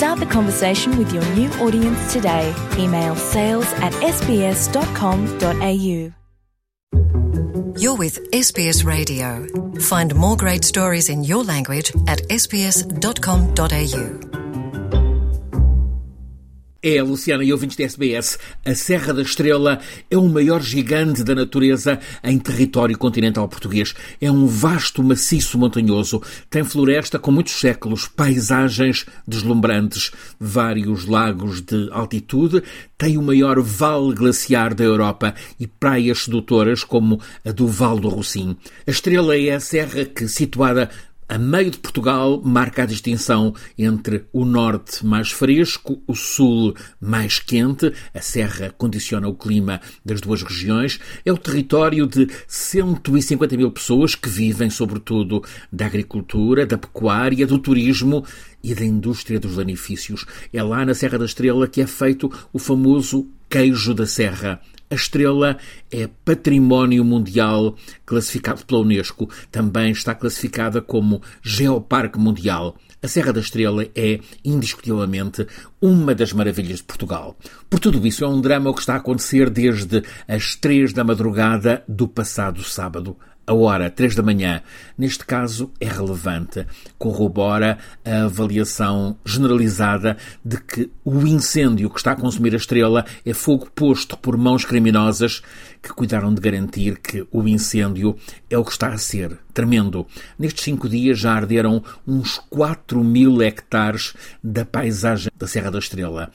Start the conversation with your new audience today. Email sales at sbs.com.au. You're with SBS Radio. Find more great stories in your language at sbs.com.au. É, Luciana e ouvintes da SBS, a Serra da Estrela é o maior gigante da natureza em território continental português. É um vasto maciço montanhoso, tem floresta com muitos séculos, paisagens deslumbrantes, vários lagos de altitude, tem o maior vale glaciar da Europa e praias sedutoras como a do Val do Rocim. A Estrela é a serra que, situada a meio de Portugal marca a distinção entre o norte mais fresco, o sul mais quente. A serra condiciona o clima das duas regiões. É o território de 150 mil pessoas que vivem, sobretudo, da agricultura, da pecuária, do turismo e da indústria dos lanifícios. É lá na Serra da Estrela que é feito o famoso queijo da serra. A estrela é património mundial classificado pela Unesco. Também está classificada como Geoparque Mundial. A Serra da Estrela é, indiscutivelmente, uma das maravilhas de Portugal. Por tudo isso, é um drama o que está a acontecer desde as três da madrugada do passado sábado a hora 3 da manhã, neste caso, é relevante. Corrobora a avaliação generalizada de que o incêndio que está a consumir a estrela é fogo posto por mãos criminosas que cuidaram de garantir que o incêndio é o que está a ser. Tremendo. Nestes cinco dias já arderam uns 4 mil hectares da paisagem da Serra da Estrela.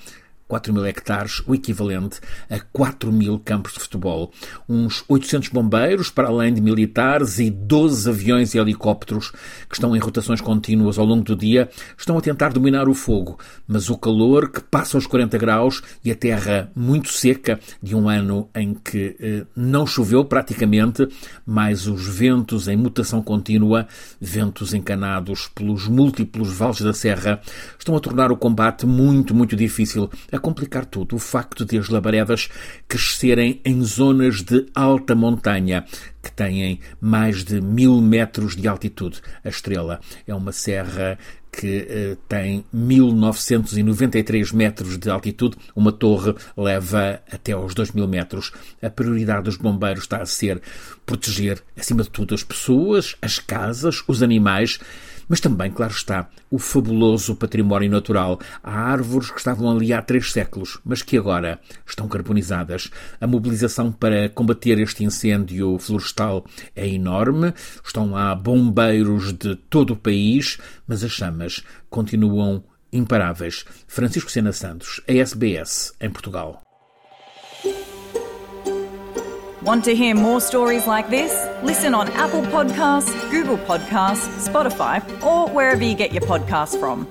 4 mil hectares, o equivalente a 4 mil campos de futebol. Uns 800 bombeiros, para além de militares, e 12 aviões e helicópteros que estão em rotações contínuas ao longo do dia, estão a tentar dominar o fogo. Mas o calor, que passa aos 40 graus, e a terra muito seca, de um ano em que eh, não choveu praticamente, mais os ventos em mutação contínua, ventos encanados pelos múltiplos vales da serra, estão a tornar o combate muito, muito difícil a complicar tudo o facto de as labaredas crescerem em zonas de alta montanha, que têm mais de mil metros de altitude. A Estrela é uma serra que eh, tem 1993 metros de altitude, uma torre leva até aos 2000 metros. A prioridade dos bombeiros está a ser proteger, acima de tudo, as pessoas, as casas, os animais mas também, claro está, o fabuloso património natural. Há árvores que estavam ali há três séculos, mas que agora estão carbonizadas. A mobilização para combater este incêndio florestal é enorme. Estão lá bombeiros de todo o país, mas as chamas continuam imparáveis. Francisco Sena Santos, a SBS, em Portugal. Want to hear more stories like this? Listen on Apple Podcasts, Google Podcasts, Spotify, or wherever you get your podcasts from.